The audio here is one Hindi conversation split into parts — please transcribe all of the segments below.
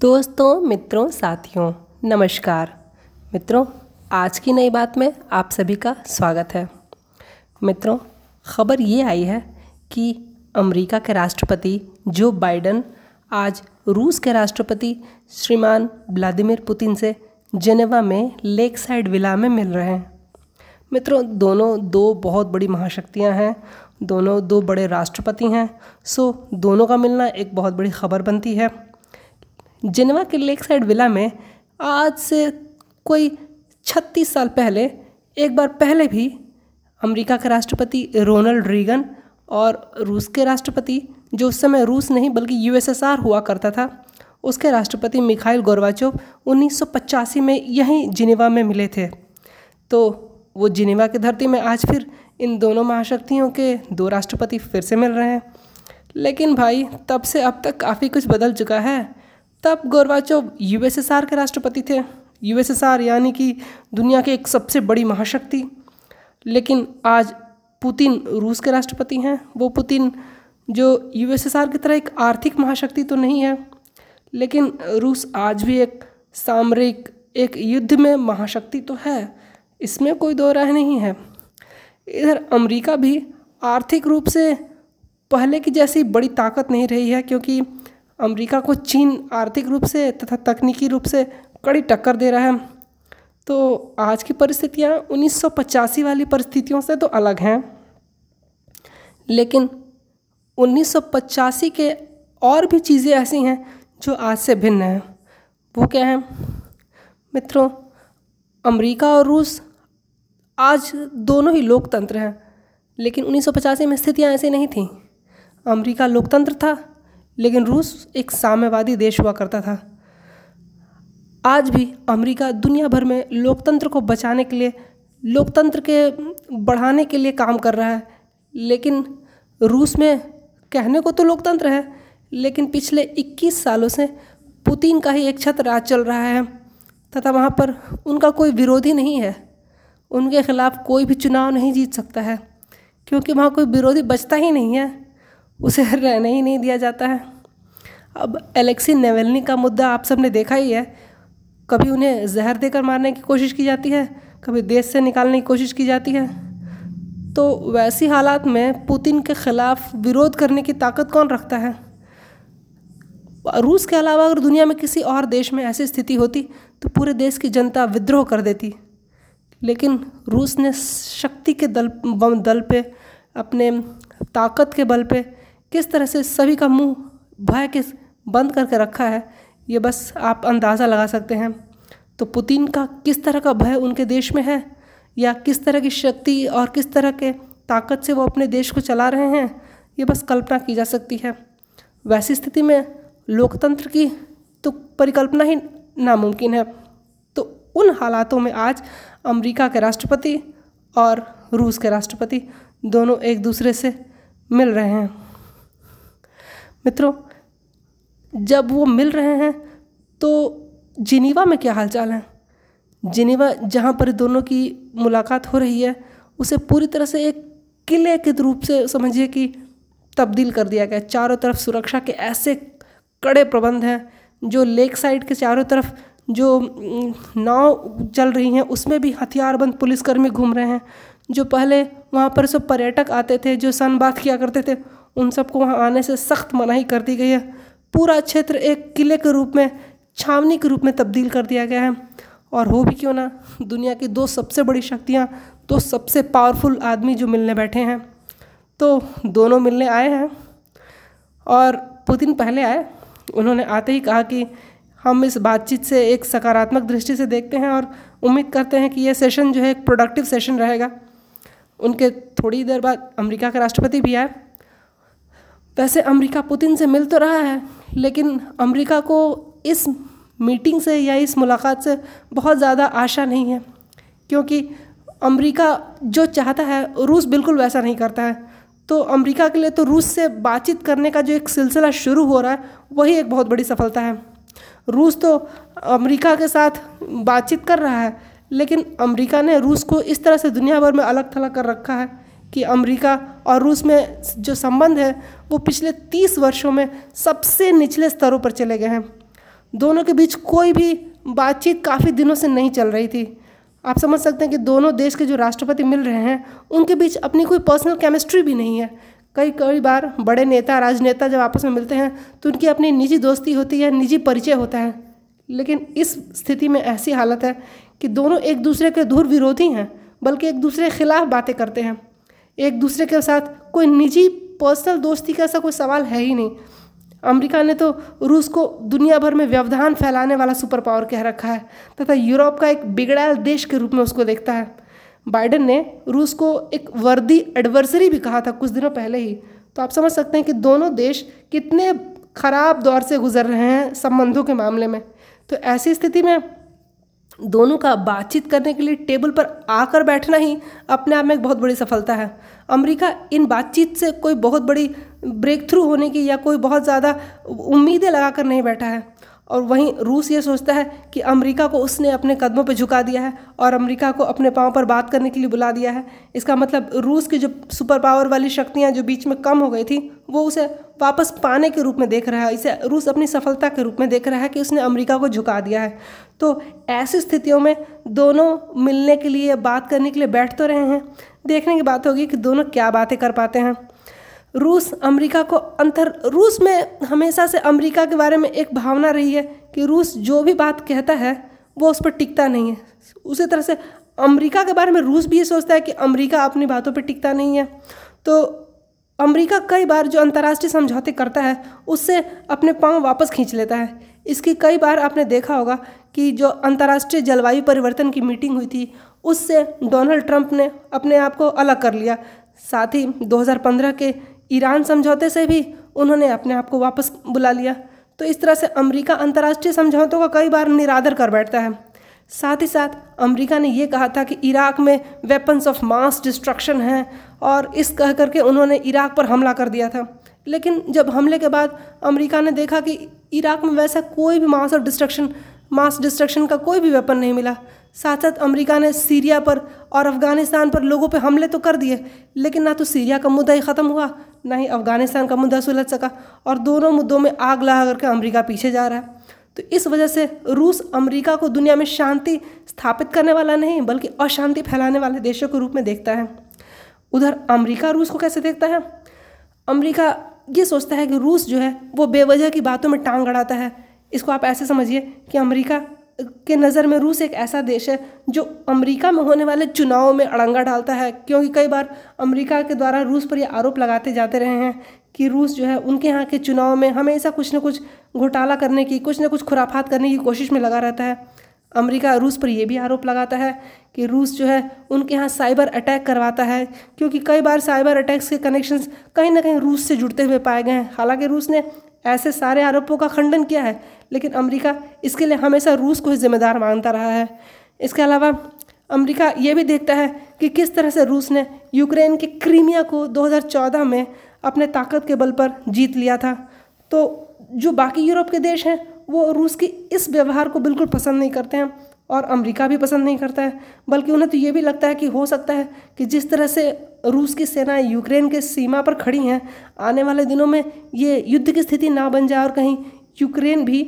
दोस्तों, मित्रों, साथियों, नमस्कार। मित्रों, आज की नई बात में आप सभी का स्वागत है। मित्रों, खबर ये आई है कि अमेरिका के राष्ट्रपति जो बाइडन, आज रूस के राष्ट्रपति श्रीमान व्लादिमीर पुतिन से जेनेवा में लेक साइड विला में मिल रहे हैं। मित्रों, दोनों दो बहुत बड़ी महाशक्तियाँ हैं, दोनों दो बड़े राष्ट्रपति हैं, सो दोनों का मिलना एक बहुत बड़ी खबर बनती है। जिनवा के लेक साइड विला में आज से कोई छत्तीस साल पहले, एक बार पहले भी अमेरिका के राष्ट्रपति रोनाल्ड रीगन और रूस के राष्ट्रपति, जो उस समय रूस नहीं बल्कि यूएसएसआर हुआ करता था, उसके राष्ट्रपति मिखाइल गोरवाचोव उन्नीस में यहीं जिनेवा में मिले थे। तो वो जिनेवा की धरती में आज फिर इन दोनों महाशक्तियों के दो राष्ट्रपति फिर से मिल रहे हैं। लेकिन भाई, तब से अब तक काफ़ी कुछ बदल चुका है। तब गोरबाचोव यूएसएसआर के राष्ट्रपति थे। यूएसएसआर यानी कि दुनिया के एक सबसे बड़ी महाशक्ति। लेकिन आज पुतिन रूस के राष्ट्रपति हैं। वो पुतिन जो यूएसएसआर की तरह एक आर्थिक महाशक्ति तो नहीं है, लेकिन रूस आज भी एक सामरिक, एक युद्ध में महाशक्ति तो है। इसमें कोई दो राय नहीं है। इधर अमेरिका भी आर्थिक रूप से पहले की जैसी बड़ी ताकत नहीं रही है, क्योंकि अमेरिका को चीन आर्थिक रूप से तथा तकनीकी रूप से कड़ी टक्कर दे रहा है। तो आज की परिस्थितियाँ उन्नीस सौ पचासी वाली परिस्थितियों से तो अलग हैं। लेकिन उन्नीस सौ पचासी के और भी चीज़ें ऐसी हैं जो आज से भिन्न हैं। वो क्या है? मित्रों, अमेरिका और रूस आज दोनों ही लोकतंत्र हैं, लेकिन उन्नीस सौ पचासी में स्थितियाँ ऐसी नहीं थीं। अमेरिका लोकतंत्र था लेकिन रूस एक साम्यवादी देश हुआ करता था। आज भी अमेरिका दुनिया भर में लोकतंत्र को बचाने के लिए, लोकतंत्र के बढ़ाने के लिए काम कर रहा है। लेकिन रूस में कहने को तो लोकतंत्र है, लेकिन पिछले 21 सालों से पुतिन का ही एक छत राज चल रहा है तथा वहाँ पर उनका कोई विरोधी नहीं है। उनके खिलाफ कोई भी चुनाव नहीं जीत सकता है, क्योंकि वहाँ कोई विरोधी बचता ही नहीं है। उसे रहने ही नहीं दिया जाता है। अब एलेक्सी नेवेलनी का मुद्दा आप सबने देखा ही है। कभी उन्हें जहर देकर मारने की कोशिश की जाती है, कभी देश से निकालने की कोशिश की जाती है। तो वैसी हालात में पुतिन के ख़िलाफ़ विरोध करने की ताकत कौन रखता है? रूस के अलावा अगर दुनिया में किसी और देश में ऐसी स्थिति होती तो पूरे देश की जनता विद्रोह कर देती। लेकिन रूस ने शक्ति के दल दल पे, अपने ताकत के बल पे किस तरह से सभी का मुँह भय के बंद करके रखा है, ये बस आप अंदाज़ा लगा सकते हैं। तो पुतिन का किस तरह का भय उनके देश में है, या किस तरह की शक्ति और किस तरह के ताकत से वो अपने देश को चला रहे हैं, ये बस कल्पना की जा सकती है। वैसी स्थिति में लोकतंत्र की तो परिकल्पना ही नामुमकिन है। तो उन हालातों में आज अमेरिका के राष्ट्रपति और रूस के राष्ट्रपति दोनों एक दूसरे से मिल रहे हैं। मित्रों, जब वो मिल रहे हैं तो जिनीवा में क्या हालचाल है? जिनीवा जहाँ पर दोनों की मुलाकात हो रही है, उसे पूरी तरह से एक किले के रूप से समझिए कि तब्दील कर दिया गया। चारों तरफ़ सुरक्षा के ऐसे कड़े प्रबंध हैं, जो लेक साइड के चारों तरफ़ जो नाव चल रही हैं, उसमें भी हथियारबंद पुलिसकर्मी घूम रहे हैं। जो पहले वहाँ पर सब पर्यटक आते थे, जो सन बात किया करते थे उन सबको वहाँ आने से सख्त मनाही कर दी गई है। पूरा क्षेत्र एक किले के रूप में, छावनी के रूप में तब्दील कर दिया गया है। और हो भी क्यों ना, दुनिया की दो सबसे बड़ी शक्तियाँ, दो सबसे पावरफुल आदमी जो मिलने बैठे हैं। तो दोनों मिलने आए हैं। और पुतिन पहले आए। उन्होंने आते ही कहा कि हम इस बातचीत से एक सकारात्मक दृष्टि से देखते हैं और उम्मीद करते हैं कि यह सेशन जो है एक प्रोडक्टिव सेशन रहेगा। उनके थोड़ी देर बाद अमेरिका के राष्ट्रपति भी आए। वैसे अमेरिका पुतिन से मिल तो रहा है, लेकिन अमेरिका को इस मीटिंग से या इस मुलाकात से बहुत ज़्यादा आशा नहीं है, क्योंकि अमेरिका जो चाहता है, रूस बिल्कुल वैसा नहीं करता है। तो अमेरिका के लिए तो रूस से बातचीत करने का जो एक सिलसिला शुरू हो रहा है, वही एक बहुत बड़ी सफलता है। रूस तो अमेरिका के साथ बातचीत कर रहा है, लेकिन अमेरिका ने रूस को इस तरह से दुनिया भर में अलग थलग कर रखा है। कि अमेरिका और रूस में जो संबंध है, वो पिछले तीस वर्षों में सबसे निचले स्तरों पर चले गए हैं। दोनों के बीच कोई भी बातचीत काफ़ी दिनों से नहीं चल रही थी। आप समझ सकते हैं कि दोनों देश के जो राष्ट्रपति मिल रहे हैं, उनके बीच अपनी कोई पर्सनल केमिस्ट्री भी नहीं है। कई कई बार बड़े नेता, राजनेता जब आपस में मिलते हैं तो उनकी अपनी निजी दोस्ती होती है, निजी परिचय होता है। लेकिन इस स्थिति में ऐसी हालत है कि दोनों एक दूसरे के दूर विरोधी हैं, बल्कि एक दूसरे के खिलाफ बातें करते हैं। एक दूसरे के साथ कोई निजी पर्सनल दोस्ती का ऐसा कोई सवाल है ही नहीं। अमेरिका ने तो रूस को दुनिया भर में व्यवधान फैलाने वाला सुपर पावर कह रखा है, तथा यूरोप का एक बिगड़ायल देश के रूप में उसको देखता है। बाइडेन ने रूस को एक वर्दी एडवर्सरी भी कहा था कुछ दिनों पहले ही। तो आप समझ सकते हैं कि दोनों देश कितने खराब दौर से गुजर रहे हैं संबंधों के मामले में। तो ऐसी स्थिति में दोनों का बातचीत करने के लिए टेबल पर आकर बैठना ही अपने आप में एक बहुत बड़ी सफलता है। अमेरिका इन बातचीत से कोई बहुत बड़ी ब्रेक थ्रू होने की या कोई बहुत ज़्यादा उम्मीदें लगाकर नहीं बैठा है। और वहीं रूस ये सोचता है कि अमेरिका को उसने अपने कदमों पर झुका दिया है और अमेरिका को अपने पाँव पर बात करने के लिए बुला दिया है। इसका मतलब रूस की जो सुपर पावर वाली शक्तियाँ जो बीच में कम हो गई थी, वो उसे वापस पाने के रूप में देख रहा है। इसे रूस अपनी सफलता के रूप में देख रहा है कि उसने अमेरिका को झुका दिया है। तो ऐसी स्थितियों में दोनों मिलने के लिए, बात करने के लिए बैठ तो रहे हैं। देखने की बात होगी कि दोनों क्या बातें कर पाते हैं। रूस अमेरिका को अंतर, रूस में हमेशा से अमेरिका के बारे में एक भावना रही है कि रूस जो भी बात कहता है, वो उस पर टिकता नहीं है। उसी तरह से अमेरिका के बारे में रूस भी ये सोचता है कि अमेरिका अपनी बातों पर टिकता नहीं है। तो अमेरिका कई बार जो अंतर्राष्ट्रीय समझौते करता है, उससे अपने पाँव वापस खींच लेता है। इसकी कई बार आपने देखा होगा कि जो अंतर्राष्ट्रीय जलवायु परिवर्तन की मीटिंग हुई थी, उससे डोनाल्ड ट्रंप ने अपने आप को अलग कर लिया। साथ ही 2015 के ईरान समझौते से भी उन्होंने अपने आप को वापस बुला लिया। तो इस तरह से अमेरिका अंतर्राष्ट्रीय समझौतों का कई बार निरादर कर बैठता है। साथ ही साथ अमेरिका ने यह कहा था कि इराक में वेपन्स ऑफ़ मास डिस्ट्रक्शन हैं और इस कह करके उन्होंने इराक पर हमला कर दिया था। लेकिन जब हमले के बाद अमेरिका ने देखा कि इराक में वैसा कोई भी mass of destruction mass destruction का कोई भी वेपन नहीं मिला साथ साथ अमेरिका ने सीरिया पर और अफ़गानिस्तान पर लोगों पे हमले तो कर दिए, लेकिन ना तो सीरिया का मुद्दा ही ख़त्म हुआ, ना ही अफ़गानिस्तान का मुद्दा सुलझ सका और दोनों मुद्दों में आग लगा करके अमेरिका पीछे जा रहा है। तो इस वजह से रूस अमेरिका को दुनिया में शांति स्थापित करने वाला नहीं, बल्कि अशांति फैलाने वाले देशों के रूप में देखता है। उधर अमेरिका रूस को कैसे देखता है? अमेरिका ये सोचता है कि रूस जो है, वो बेवजह की बातों में टांग अड़ाता है। इसको आप ऐसे समझिए कि अमेरिका के नज़र में रूस एक ऐसा देश है जो अमेरिका में होने वाले चुनावों में अड़ंगा डालता है, क्योंकि कई बार अमेरिका के द्वारा रूस पर ये आरोप लगाते जाते रहे हैं कि रूस जो है उनके यहाँ के चुनाव में हमेशा कुछ न कुछ घोटाला करने की, कुछ न कुछ खुराफात करने की कोशिश में लगा रहता है। अमेरिका रूस पर यह भी आरोप लगाता है कि रूस जो है उनके यहाँ साइबर अटैक करवाता है, क्योंकि कई बार साइबर अटैक्स के कनेक्शंस कहीं ना कहीं रूस से जुड़ते हुए पाए गए हैं। हालाँकि रूस ने ऐसे सारे आरोपों का खंडन किया है। लेकिन अमेरिका इसके लिए हमेशा रूस को ही जिम्मेदार मानता रहा है। इसके अलावा अमेरिका ये भी देखता है कि किस तरह से रूस ने यूक्रेन के क्रीमिया को 2014 में अपने ताकत के बल पर जीत लिया था। तो जो बाकी यूरोप के देश हैं, वो रूस की इस व्यवहार को बिल्कुल पसंद नहीं करते हैं। और अमेरिका भी पसंद नहीं करता है। बल्कि उन्हें तो ये भी लगता है कि हो सकता है कि जिस तरह से रूस की सेनाएँ यूक्रेन के सीमा पर खड़ी हैं, आने वाले दिनों में ये युद्ध की स्थिति ना बन जाए और कहीं यूक्रेन भी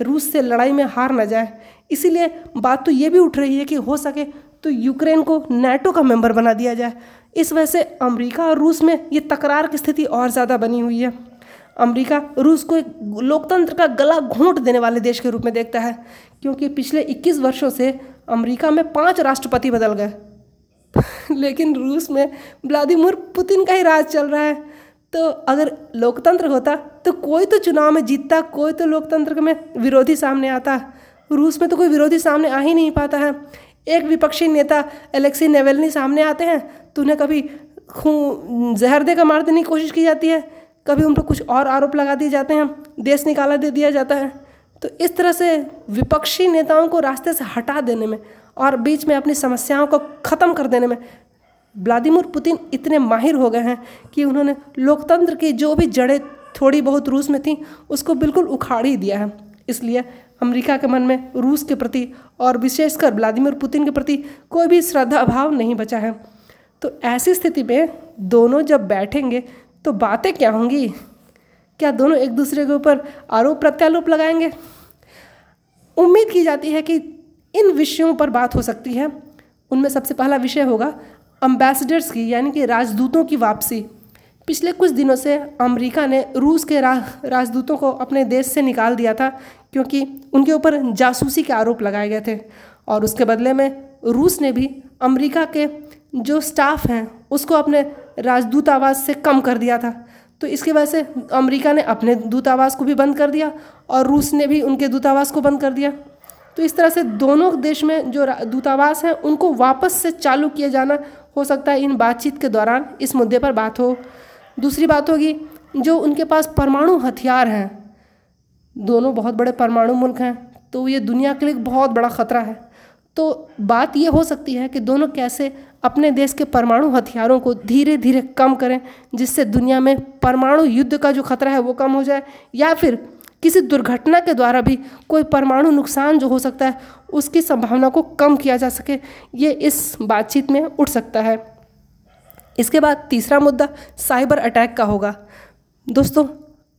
रूस से लड़ाई में हार ना जाए। इसीलिए बात तो ये भी उठ रही है कि हो सके तो यूक्रेन को नेटो का मेंबर बना दिया जाए। इस वजह से अमेरिका और रूस में ये तकरार की स्थिति और ज़्यादा बनी हुई है। अमेरिका रूस को एक लोकतंत्र का गला घोंट देने वाले देश के रूप में देखता है। क्योंकि पिछले 21 वर्षों से अमेरिका में पाँच राष्ट्रपति बदल गए। लेकिन रूस में व्लादिमिर पुतिन का ही राज चल रहा है। तो अगर लोकतंत्र होता तो कोई तो चुनाव में जीतता, कोई तो लोकतंत्र में विरोधी सामने आता। रूस में तो कोई विरोधी सामने आ ही नहीं पाता है। एक विपक्षी नेता एलेक्सी नेवेलनी सामने आते हैं तो उन्हें कभी खून, जहर देकर मार देने की कोशिश की जाती है। कभी उन पर कुछ और आरोप लगा दिए जाते हैं। देश निकाला दे दिया जाता है। तो इस तरह से विपक्षी नेताओं को रास्ते से हटा देने में और बीच में अपनी समस्याओं को ख़त्म कर देने में व्लादिमिर पुतिन इतने माहिर हो गए हैं कि उन्होंने लोकतंत्र की जो भी जड़ें थोड़ी बहुत रूस में थी, उसको बिल्कुल उखाड़ ही दिया है। इसलिए अमेरिका के मन में रूस के प्रति और विशेषकर व्लादिमिर पुतिन के प्रति कोई भी श्रद्धा भाव नहीं बचा है। तो ऐसी स्थिति में दोनों जब बैठेंगे तो बातें क्या होंगी? क्या दोनों एक दूसरे के ऊपर आरोप प्रत्यारोप लगाएँगे? उम्मीद की जाती है कि इन विषयों पर बात हो सकती है। उनमें सबसे पहला विषय होगा अम्बेसडर्स की यानी कि राजदूतों की वापसी। पिछले कुछ दिनों से अमेरिका ने रूस के रा, राजदूतों को अपने देश से निकाल दिया था क्योंकि उनके ऊपर जासूसी के आरोप लगाए गए थे। और उसके बदले में रूस ने भी अमेरिका के जो स्टाफ हैं उसको अपने राजदूतावास से कम कर दिया था। तो इसकी वजह से अमेरिका ने अपने दूतावास को भी बंद कर दिया और रूस ने भी उनके दूतावास को बंद कर दिया। तो इस तरह से दोनों देश में जो दूतावास हैं, उनको वापस से चालू किया जाना हो सकता है इन बातचीत के दौरान। इस मुद्दे पर बात हो। दूसरी बात होगी, जो उनके पास परमाणु हथियार हैं, दोनों बहुत बड़े परमाणु मुल्क हैं तो ये दुनिया के लिए बहुत बड़ा ख़तरा है। तो बात ये हो सकती है कि दोनों कैसे अपने देश के परमाणु हथियारों को धीरे धीरे कम करें, जिससे दुनिया में परमाणु युद्ध का जो खतरा है वो कम हो जाए, या फिर किसी दुर्घटना के द्वारा भी कोई परमाणु नुकसान जो हो सकता है, उसकी संभावना को कम किया जा सके। ये इस बातचीत में उठ सकता है। इसके बाद तीसरा मुद्दा साइबर अटैक का होगा। दोस्तों,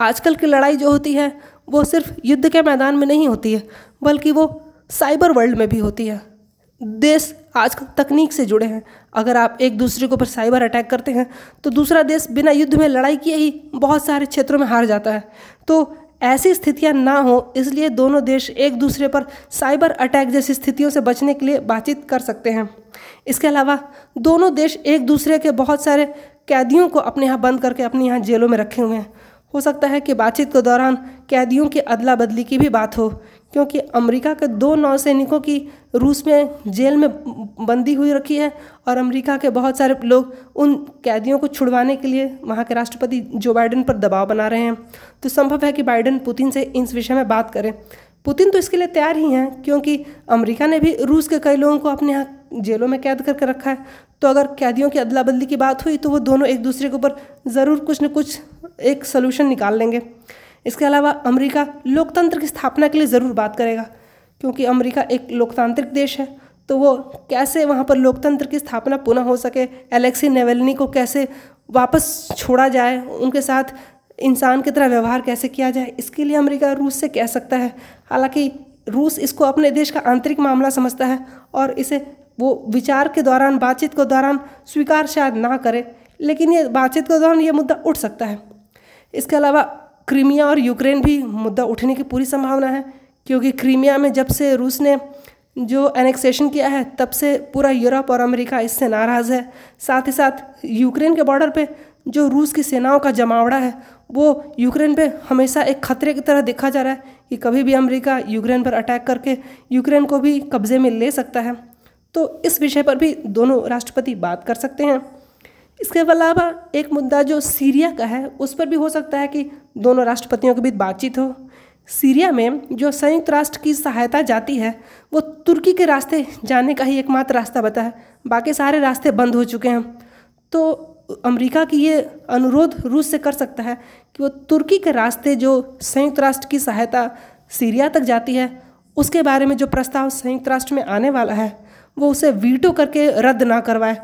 आजकल की लड़ाई जो होती है, वो सिर्फ़ युद्ध के मैदान में नहीं होती है, बल्कि वो साइबर वर्ल्ड में भी होती है। देश आज तकनीक से जुड़े हैं। अगर आप एक दूसरे के ऊपर साइबर अटैक करते हैं तो दूसरा देश बिना युद्ध में लड़ाई किए ही बहुत सारे क्षेत्रों में हार जाता है। तो ऐसी स्थितियाँ ना हो, इसलिए दोनों देश एक दूसरे पर साइबर अटैक जैसी स्थितियों से बचने के लिए बातचीत कर सकते हैं। इसके अलावा, दोनों देश एक दूसरे के बहुत सारे कैदियों को अपने यहाँ बंद करके अपने यहाँ जेलों में रखे हुए हैं। हो सकता है कि बातचीत के दौरान कैदियों की अदला बदली की भी बात हो क्योंकि अमेरिका के दो नौसैनिकों की रूस में जेल में बंदी हुई रखी है और अमेरिका के बहुत सारे लोग उन कैदियों को छुड़वाने के लिए वहाँ के राष्ट्रपति जो बाइडन पर दबाव बना रहे हैं। तो संभव है कि बाइडन पुतिन से इस विषय में बात करें। पुतिन तो इसके लिए तैयार ही हैं क्योंकि अमेरिका ने भी रूस के कई लोगों को अपने यहाँ जेलों में कैद करके रखा है। तो अगर कैदियों की अदला बदली की बात हुई तो वो दोनों एक दूसरे के ऊपर ज़रूर कुछ न कुछ एक सोल्यूशन निकाल लेंगे। इसके अलावा अमेरिका लोकतंत्र की स्थापना के लिए ज़रूर बात करेगा, क्योंकि अमेरिका एक लोकतांत्रिक देश है तो वो कैसे वहाँ पर लोकतंत्र की स्थापना पुनः हो सके, एलेक्सी नेवेलनी को कैसे वापस छोड़ा जाए, उनके साथ इंसान की तरह व्यवहार कैसे किया जाए, इसके लिए अमेरिका रूस से कह सकता है। हालाँकि रूस इसको अपने देश का आंतरिक मामला समझता है और इसे वो विचार के दौरान, बातचीत के दौरान स्वीकार शायद ना करे, लेकिन ये बातचीत के दौरान ये मुद्दा उठ सकता है। इसके अलावा क्रीमिया और यूक्रेन भी मुद्दा उठने की पूरी संभावना है, क्योंकि क्रीमिया में जब से रूस ने जो एनेक्सेशन किया है, तब से पूरा यूरोप और अमेरिका इससे नाराज़ है। साथ ही साथ यूक्रेन के बॉर्डर पे जो रूस की सेनाओं का जमावड़ा है, वो यूक्रेन पे हमेशा एक खतरे की तरह देखा जा रहा है कि कभी भी अमेरिका यूक्रेन पर अटैक करके यूक्रेन को भी कब्ज़े में ले सकता है। तो इस विषय पर भी दोनों राष्ट्रपति बात कर सकते हैं। इसके अलावा एक मुद्दा जो सीरिया का है, उस पर भी हो सकता है कि दोनों राष्ट्रपतियों के बीच बातचीत हो। सीरिया में जो संयुक्त राष्ट्र की सहायता जाती है, वो तुर्की के रास्ते जाने का ही एकमात्र रास्ता बता है। बाकी सारे रास्ते बंद हो चुके हैं। तो अमेरिका की ये अनुरोध रूस से कर सकता है कि वो तुर्की के रास्ते जो संयुक्त राष्ट्र की सहायता सीरिया तक जाती है, उसके बारे में जो प्रस्ताव संयुक्त राष्ट्र में आने वाला है, वो उसे वीटो करके रद्द ना करवाए।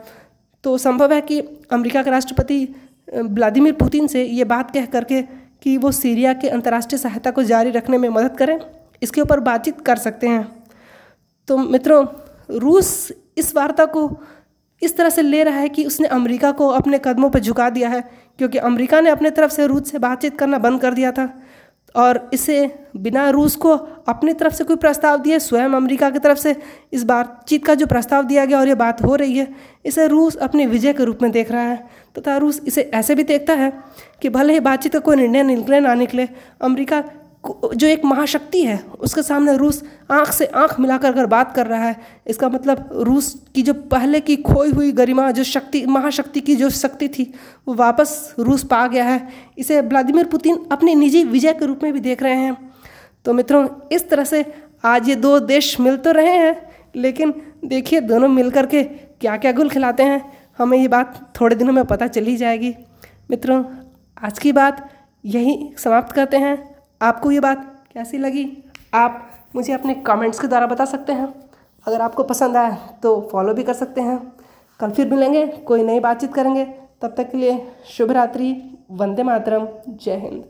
तो संभव है कि अमेरिका के राष्ट्रपति व्लादिमीर पुतिन से ये बात कह करके कि वो सीरिया के अंतर्राष्ट्रीय सहायता को जारी रखने में मदद करें, इसके ऊपर बातचीत कर सकते हैं। तो मित्रों, रूस इस वार्ता को इस तरह से ले रहा है कि उसने अमेरिका को अपने कदमों पर झुका दिया है, क्योंकि अमेरिका ने अपने तरफ़ से रूस से बातचीत करना बंद कर दिया था। और इसे बिना रूस को अपनी तरफ़ से कोई प्रस्ताव दिए, स्वयं अमेरिका की तरफ़ से इस बातचीत का जो प्रस्ताव दिया गया और ये बात हो रही है, इसे रूस अपने विजय के रूप में देख रहा है। तथा रूस इसे ऐसे भी देखता है कि भले ही बातचीत का कोई निर्णय निकले ना निकले, अमेरिका जो एक महाशक्ति है, उसके सामने रूस आँख से आँख मिलाकर कर बात कर रहा है, इसका मतलब रूस की जो पहले की खोई हुई गरिमा, जो शक्ति, महाशक्ति की जो शक्ति थी, वो वापस रूस पा गया है। इसे व्लादिमीर पुतिन अपनी निजी विजय के रूप में भी देख रहे हैं। तो मित्रों, इस तरह से आज ये दो देश मिल तो रहे हैं, लेकिन देखिए दोनों मिल कर के क्या क्या गुल खिलाते हैं। हमें ये बात थोड़े दिनों में पता चल जाएगी। मित्रों, आज की बात यही समाप्त करते हैं। आपको ये बात कैसी लगी? आप मुझे अपने कमेंट्स के द्वारा बता सकते हैं। अगर आपको पसंद आए तो फॉलो भी कर सकते हैं। कल फिर मिलेंगे, कोई नई बातचीत करेंगे। तब तक के लिए शुभ रात्रि वंदे मातरम, जय हिंद।